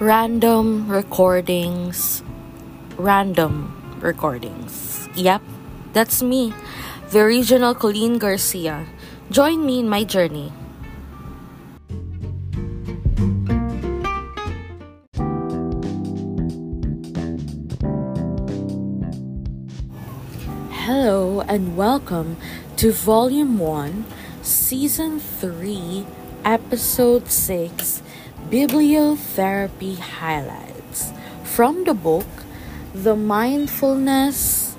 Random recordings. Random recordings. Yep, that's me, the regional Colleen Garcia. Join me in my journey. Hello and welcome to Volume 1, Season 3, Episode 6 Bibliotherapy Highlights from the book The Mindfulness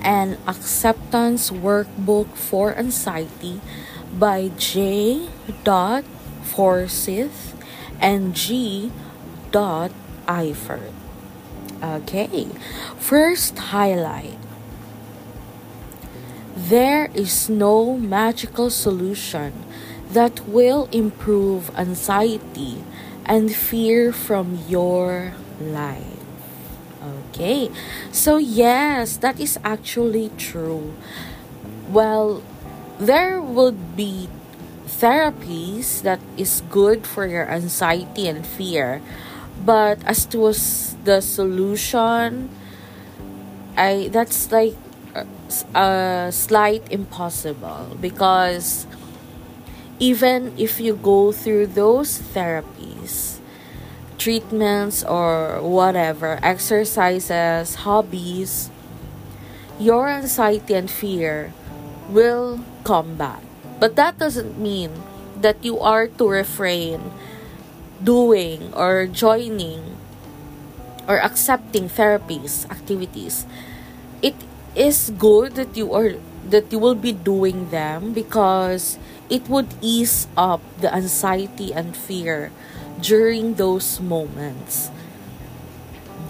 and Acceptance Workbook for Anxiety by J. Dot Forsyth and G. Dot Eifert. Okay, first highlight there is no magical solution that will improve anxiety and fear from your life. Okay, so yes, that is actually true. Well, there would be therapies that is good for your anxiety and fear, but as to the solution, I that's like uh, a uh, slight impossible because even if you go through those therapies, treatments, or whatever, exercises, hobbies, your anxiety and fear will come back. But that doesn't mean that you are to refrain doing or joining or accepting therapies, activities. It is good that you are that you will be doing them because it would ease up the anxiety and fear during those moments.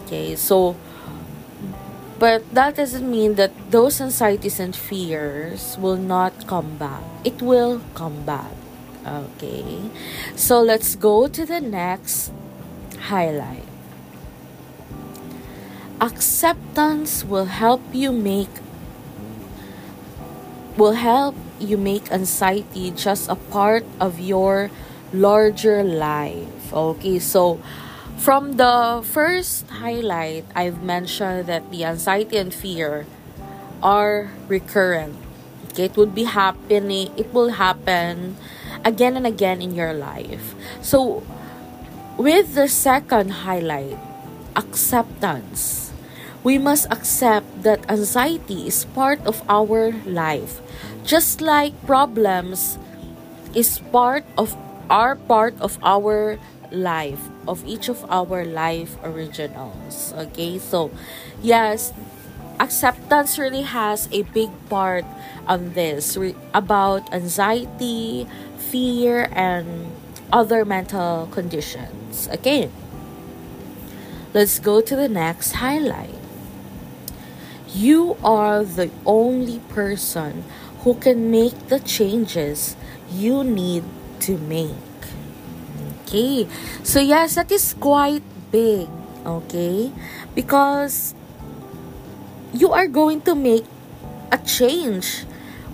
Okay, so but that doesn't mean that those anxieties and fears will not come back. It will come back. Okay, so let's go to the next highlight. Acceptance will help you make will help you make anxiety just a part of your larger life. Okay, so from the first highlight, I've mentioned that the anxiety and fear are recurrent. Okay, it would be happening, it will happen again and again in your life. So, with the second highlight, acceptance we must accept that anxiety is part of our life. Just like problems is part of are part of our life, of each of our life originals. Okay, so yes, acceptance really has a big part on this re- about anxiety, fear, and other mental conditions. Okay, let's go to the next highlight. You are the only person who can make the changes you need to make. Okay, so yes, that is quite big. Okay, because you are going to make a change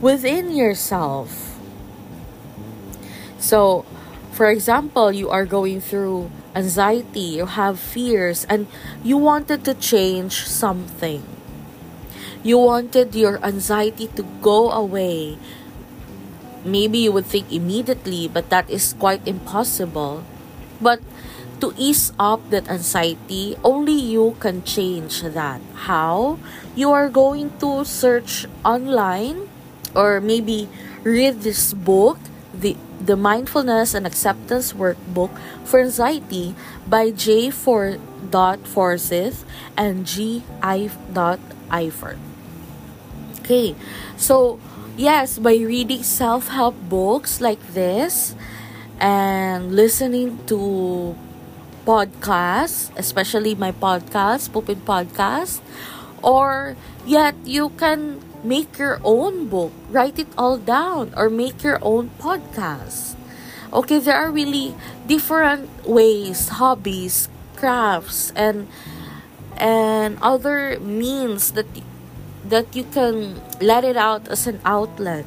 within yourself. So, for example, you are going through anxiety, you have fears, and you wanted to change something you wanted your anxiety to go away. Maybe you would think immediately, but that is quite impossible. But to ease up that anxiety, only you can change that. How? You are going to search online or maybe read this book, the the Mindfulness and Acceptance Workbook for Anxiety by J. For. Forsyth and G. I. Eifert. Okay, so yes, by reading self help books like this and listening to podcasts, especially my podcast, Pupin Podcast, or yet you can make your own book, write it all down, or make your own podcast. Okay, there are really different ways, hobbies, crafts, and and other means that that you can let it out as an outlet.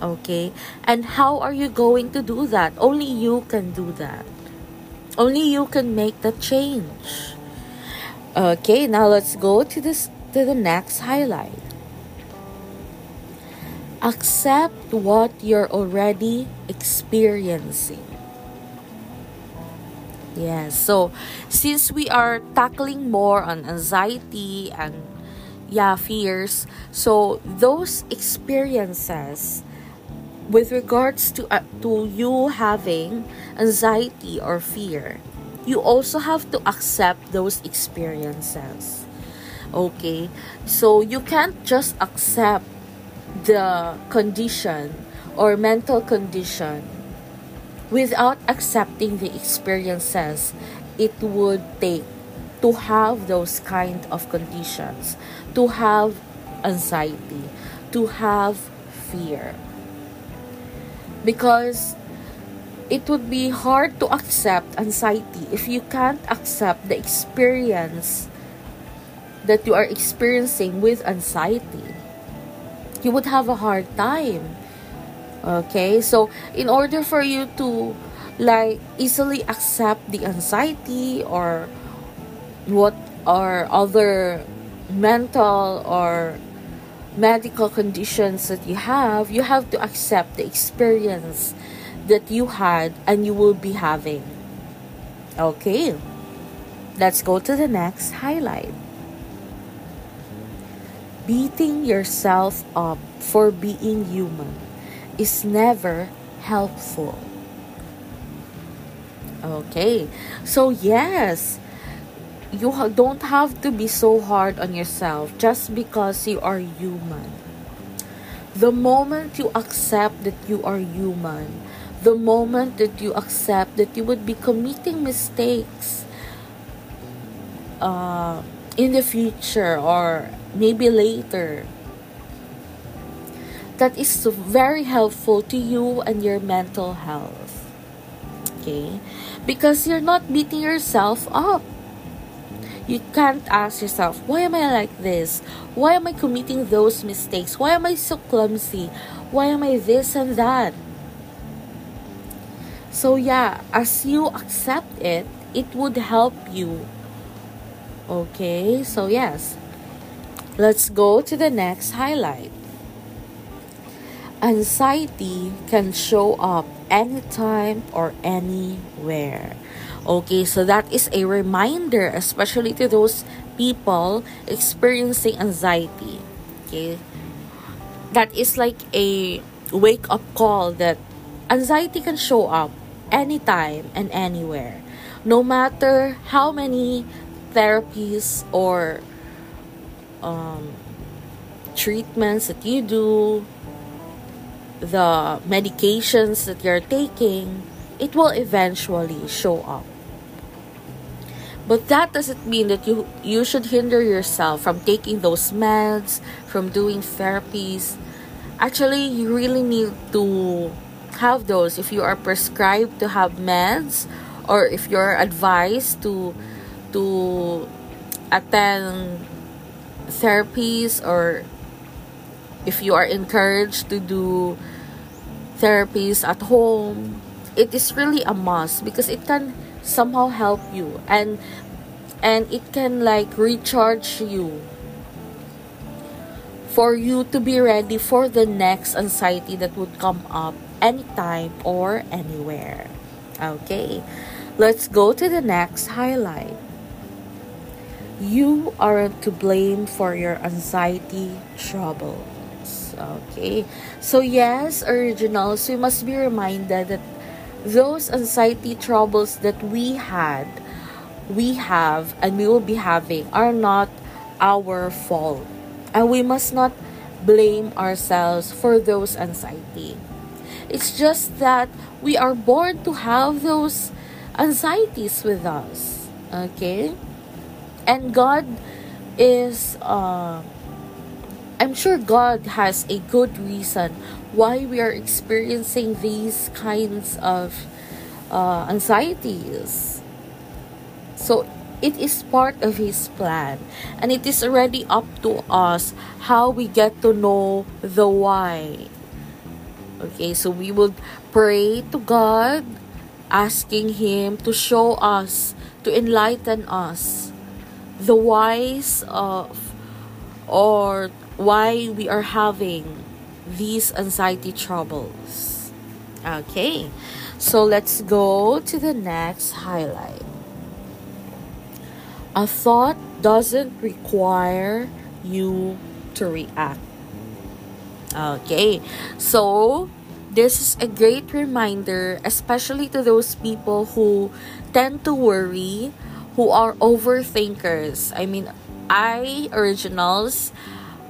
Okay? And how are you going to do that? Only you can do that. Only you can make the change. Okay, now let's go to this to the next highlight. Accept what you're already experiencing. Yes, so since we are tackling more on anxiety and yeah, fears, so those experiences with regards to uh, to you having anxiety or fear, you also have to accept those experiences. Okay? So you can't just accept the condition or mental condition without accepting the experiences it would take to have those kind of conditions, to have anxiety, to have fear. Because it would be hard to accept anxiety if you can't accept the experience that you are experiencing with anxiety. You would have a hard time. Okay, so in order for you to like easily accept the anxiety or what are other mental or medical conditions that you have, you have to accept the experience that you had and you will be having. Okay, let's go to the next highlight. Beating yourself up for being human is never helpful. Okay, so yes, you don't have to be so hard on yourself just because you are human. The moment you accept that you are human, the moment that you accept that you would be committing mistakes uh, in the future or maybe later, that is very helpful to you and your mental health. Okay? Because you're not beating yourself up. You can't ask yourself, why am I like this? Why am I committing those mistakes? Why am I so clumsy? Why am I this and that? So, yeah, as you accept it, it would help you. Okay, so yes, let's go to the next highlight. Anxiety can show up anytime or anywhere. Okay, so that is a reminder, especially to those people experiencing anxiety. Okay, that is like a wake up call that anxiety can show up anytime and anywhere. No matter how many therapies or um, treatments that you do, the medications that you're taking, it will eventually show up. But that doesn't mean that you you should hinder yourself from taking those meds, from doing therapies. Actually, you really need to have those if you are prescribed to have meds or if you're advised to to attend therapies or if you are encouraged to do therapies at home it is really a must because it can somehow help you and and it can like recharge you for you to be ready for the next anxiety that would come up anytime or anywhere. Okay, let's go to the next highlight. You aren't to blame for your anxiety troubles. Okay, so yes, originals, we must be reminded that those anxiety troubles that we had, we have, and we will be having are not our fault. And we must not blame ourselves for those anxiety. It's just that we are born to have those anxieties with us. Okay? And God is uh I'm sure God has a good reason why we are experiencing these kinds of uh, anxieties. So it is part of His plan, and it is already up to us how we get to know the why. Okay, so we would pray to God, asking Him to show us, to enlighten us the whys of or why we are having these anxiety troubles. Okay, so let's go to the next highlight. A thought doesn't require you to react. Okay, so this is a great reminder, especially to those people who tend to worry, who are overthinkers. I mean, I, originals,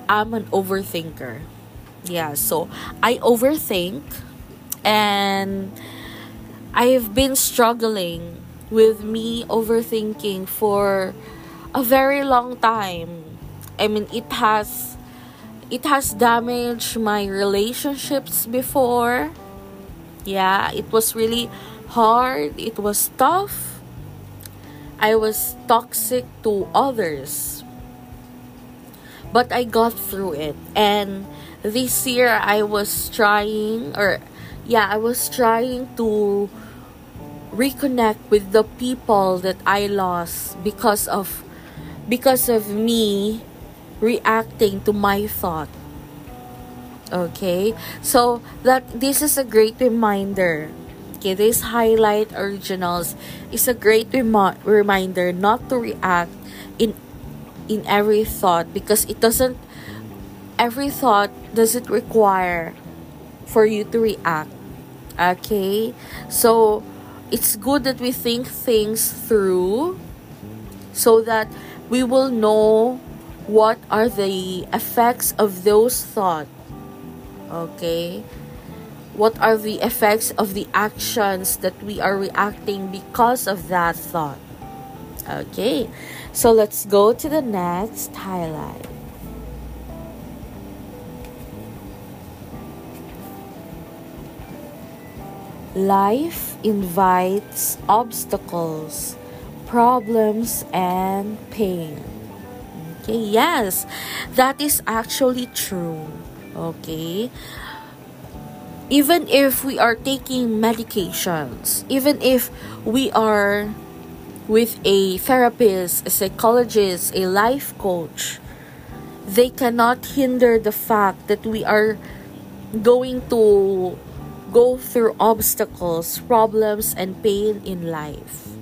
I'm an overthinker. Yeah, so I overthink and I've been struggling with me overthinking for a very long time. I mean, it has it has damaged my relationships before. Yeah, it was really hard. It was tough. I was toxic to others. But I got through it. And this year I was trying or yeah, I was trying to reconnect with the people that I lost because of because of me reacting to my thought. Okay? So that this is a great reminder. Okay, this highlight originals is a great remo- reminder not to react in in every thought because it doesn't every thought does it require for you to react. Okay? So it's good that we think things through so that we will know what are the effects of those thoughts. Okay? What are the effects of the actions that we are reacting because of that thought? Okay, so let's go to the next highlight. Life invites obstacles, problems, and pain. Okay, yes, that is actually true. Okay, even if we are taking medications, even if we are with a therapist, a psychologist, a life coach, they cannot hinder the fact that we are going to go through obstacles, problems, and pain in life.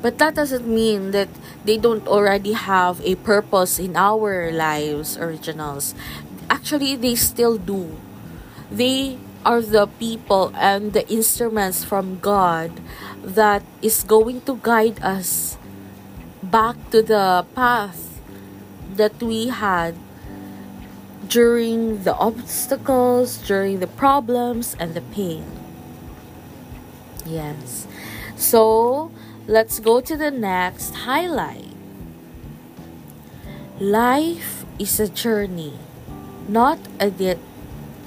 But that doesn't mean that they don't already have a purpose in our lives, originals. Actually, they still do. They are the people and the instruments from God that is going to guide us back to the path that we had during the obstacles, during the problems, and the pain. Yes. So let's go to the next highlight. Life is a journey, not a, de-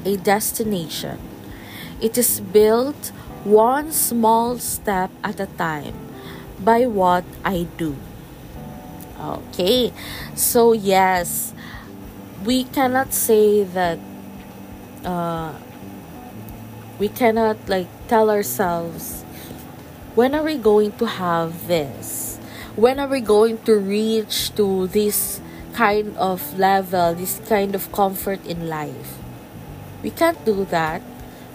a destination. It is built one small step at a time by what I do. Okay, so yes, we cannot say that uh, we cannot like tell ourselves when are we going to have this? When are we going to reach to this kind of level this kind of comfort in life? We can't do that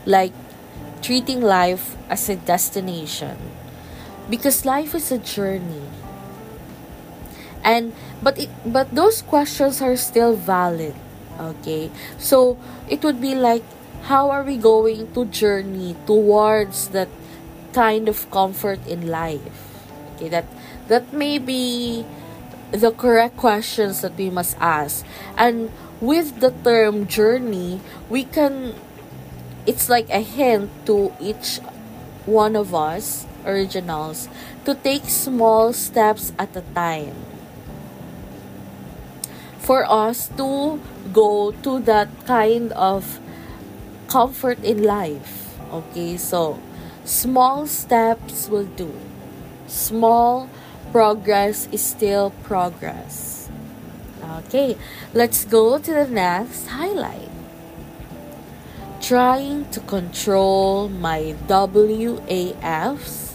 like treating life as a destination. Because life is a journey and but it but those questions are still valid okay? So it would be like how are we going to journey towards that kind of comfort in life? Okay that that may be the correct questions that we must ask. And with the term journey we can it's like a hint to each one of us originals to take small steps at a time for us to go to that kind of comfort in life. Okay, so small steps will do. Small progress is still progress. Okay, let's go to the next highlight. trying to control my WAFs,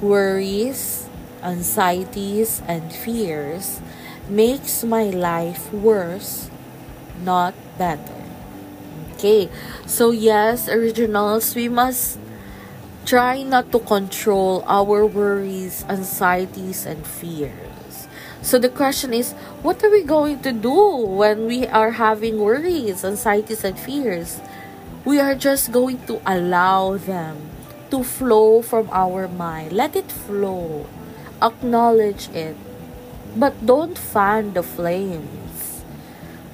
worries, anxieties, and fears makes my life worse, not better. Okay, so yes, originals, we must try not to control our worries, anxieties, and fears. So the question is, what are we going to do when we are having worries, anxieties, and fears? We are just going to allow them to flow from our mind. Let it flow. Acknowledge it. But don't fan the flames.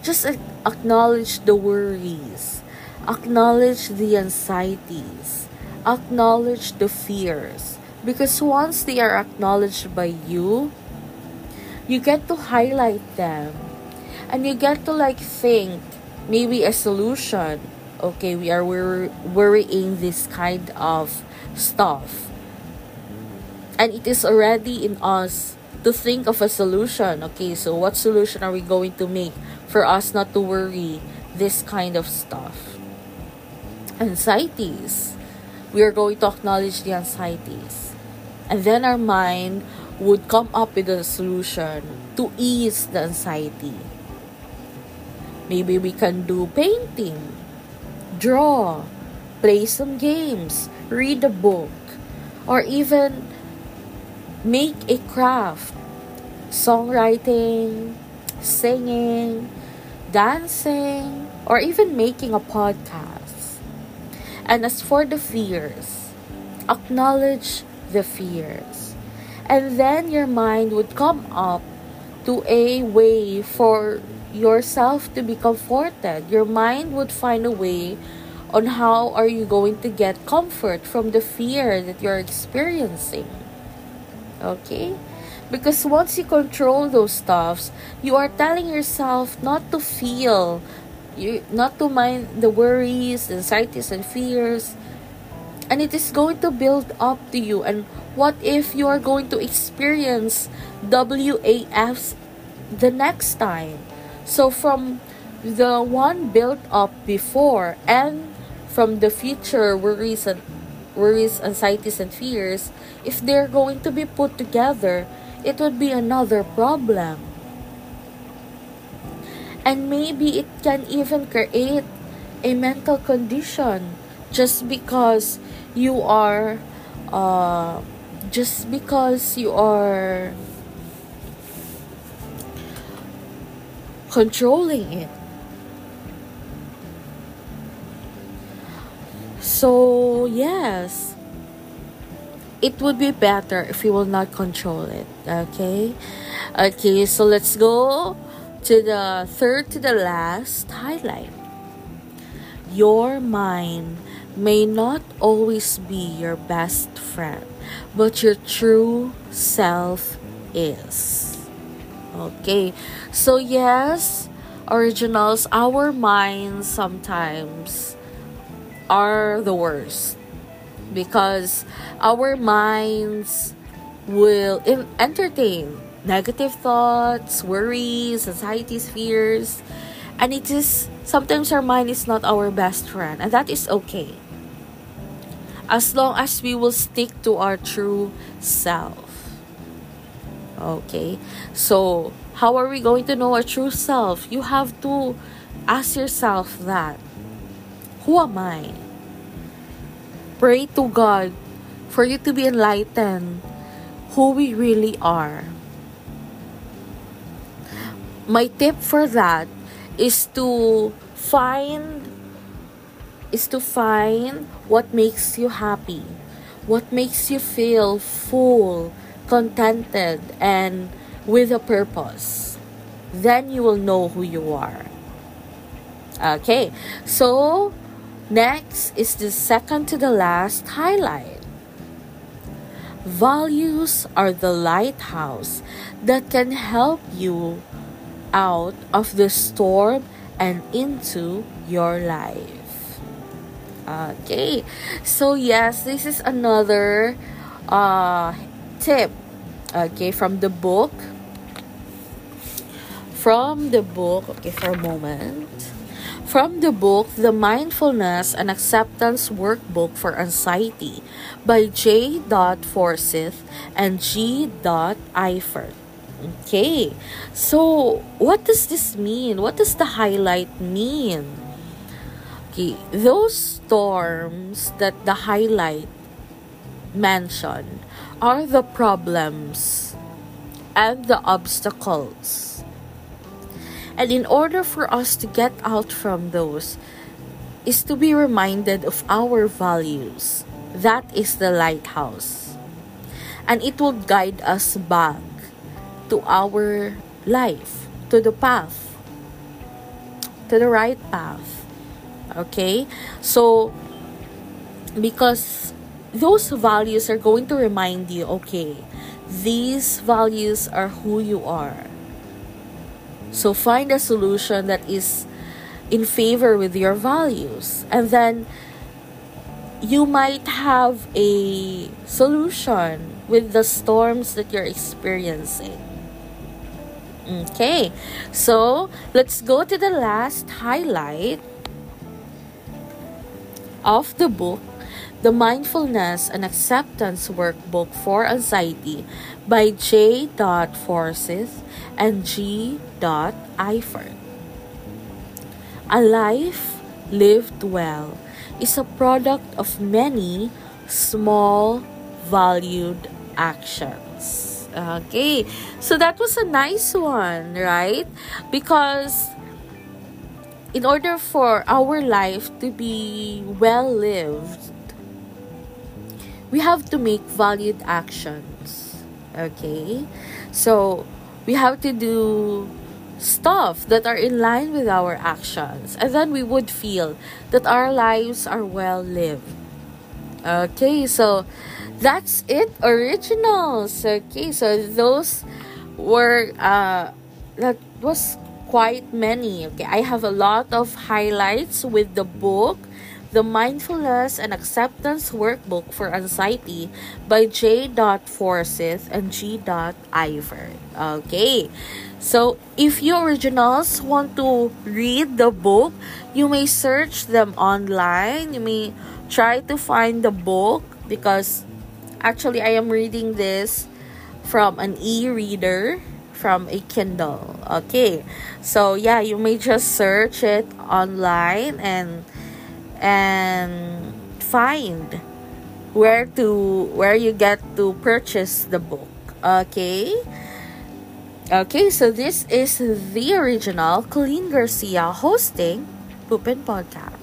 Just acknowledge the worries acknowledge the anxieties, acknowledge the fears. Because once they are acknowledged by you, you get to highlight them and you get to like think maybe a solution. Okay, we are wor- worrying this kind of stuff. And it is already in us to think of a solution. Okay, so what solution are we going to make for us not to worry this kind of stuff? anxieties. We are going to acknowledge the anxieties. And then our mind would come up with a solution to ease the anxiety. Maybe we can do painting, draw, play some games, read a book, or even make a craft, songwriting, singing, dancing, or even making a podcast. And as for the fears, acknowledge the fears. And then your mind would come up to a way for yourself to be comforted. Your mind would find a way on how are you going to get comfort from the fear that you're experiencing. Okay? Because once you control those stuffs, you are telling yourself not to feel you not to mind the worries, anxieties, and fears. And it is going to build up to you. And what if you are going to experience WAFs the next time? So, from the one built up before and from the future worries and worries, anxieties, and fears, if they're going to be put together, it would be another problem. And maybe it can even create a mental condition just because you are uh, just because you are controlling it. So yes it would be better if you will not control it okay okay so let's go to the third to the last highlight. Your mind may not always be your best friend, but your true self is. Okay, so yes, originals, our minds sometimes are the worst because our minds will entertain negative thoughts, worries, anxieties, fears. And it is sometimes our mind is not our best friend, and that is okay. As long as we will stick to our true self. Okay? So, how are we going to know our true self? You have to ask yourself that. Who am I? Pray to God for you to be enlightened who we really are. My tip for that is to find is to find what makes you happy what makes you feel full contented and with a purpose. Then you will know who you are. Okay so next is the second to the last highlight values are the lighthouse that can help you out of the storm and into your life. Okay, so yes, this is another uh, tip. Okay, from the book. From the book, okay, for a moment. From the book The Mindfulness and Acceptance Workbook for Anxiety by J. Forsyth and G. Eifert. Okay, so what does this mean? What does the highlight mean? Okay, those storms that the highlight mentioned are the problems and the obstacles. And in order for us to get out from those, is to be reminded of our values. That is the lighthouse. And it will guide us back to our life, to the path, to the right path. Okay? So, because those values are going to remind you okay, these values are who you are. So, find a solution that is in favor with your values. And then, you might have a solution with the storms that you're experiencing. Okay, so let's go to the last highlight of the book, The Mindfulness and Acceptance Workbook for Anxiety by J. Forsyth and G. Eifert. A life lived well is a product of many small valued actions. Okay, so that was a nice one, right? Because in order for our life to be well lived, we have to make valued actions. Okay, so we have to do stuff that are in line with our actions, and then we would feel that our lives are well lived. Okay, so that's it originals okay so those were uh that was quite many. Okay i have a lot of highlights with the book the mindfulness and acceptance workbook for anxiety by j forsyth and g eifert okay so if you originals want to read the book you may search them online you may try to find the book because Actually, I am reading this from an e-reader from a Kindle. Okay. So, yeah, you may just search it online and and find where to where you get to purchase the book. Okay? Okay, so this is the original Colleen Garcia hosting Pupin Podcast.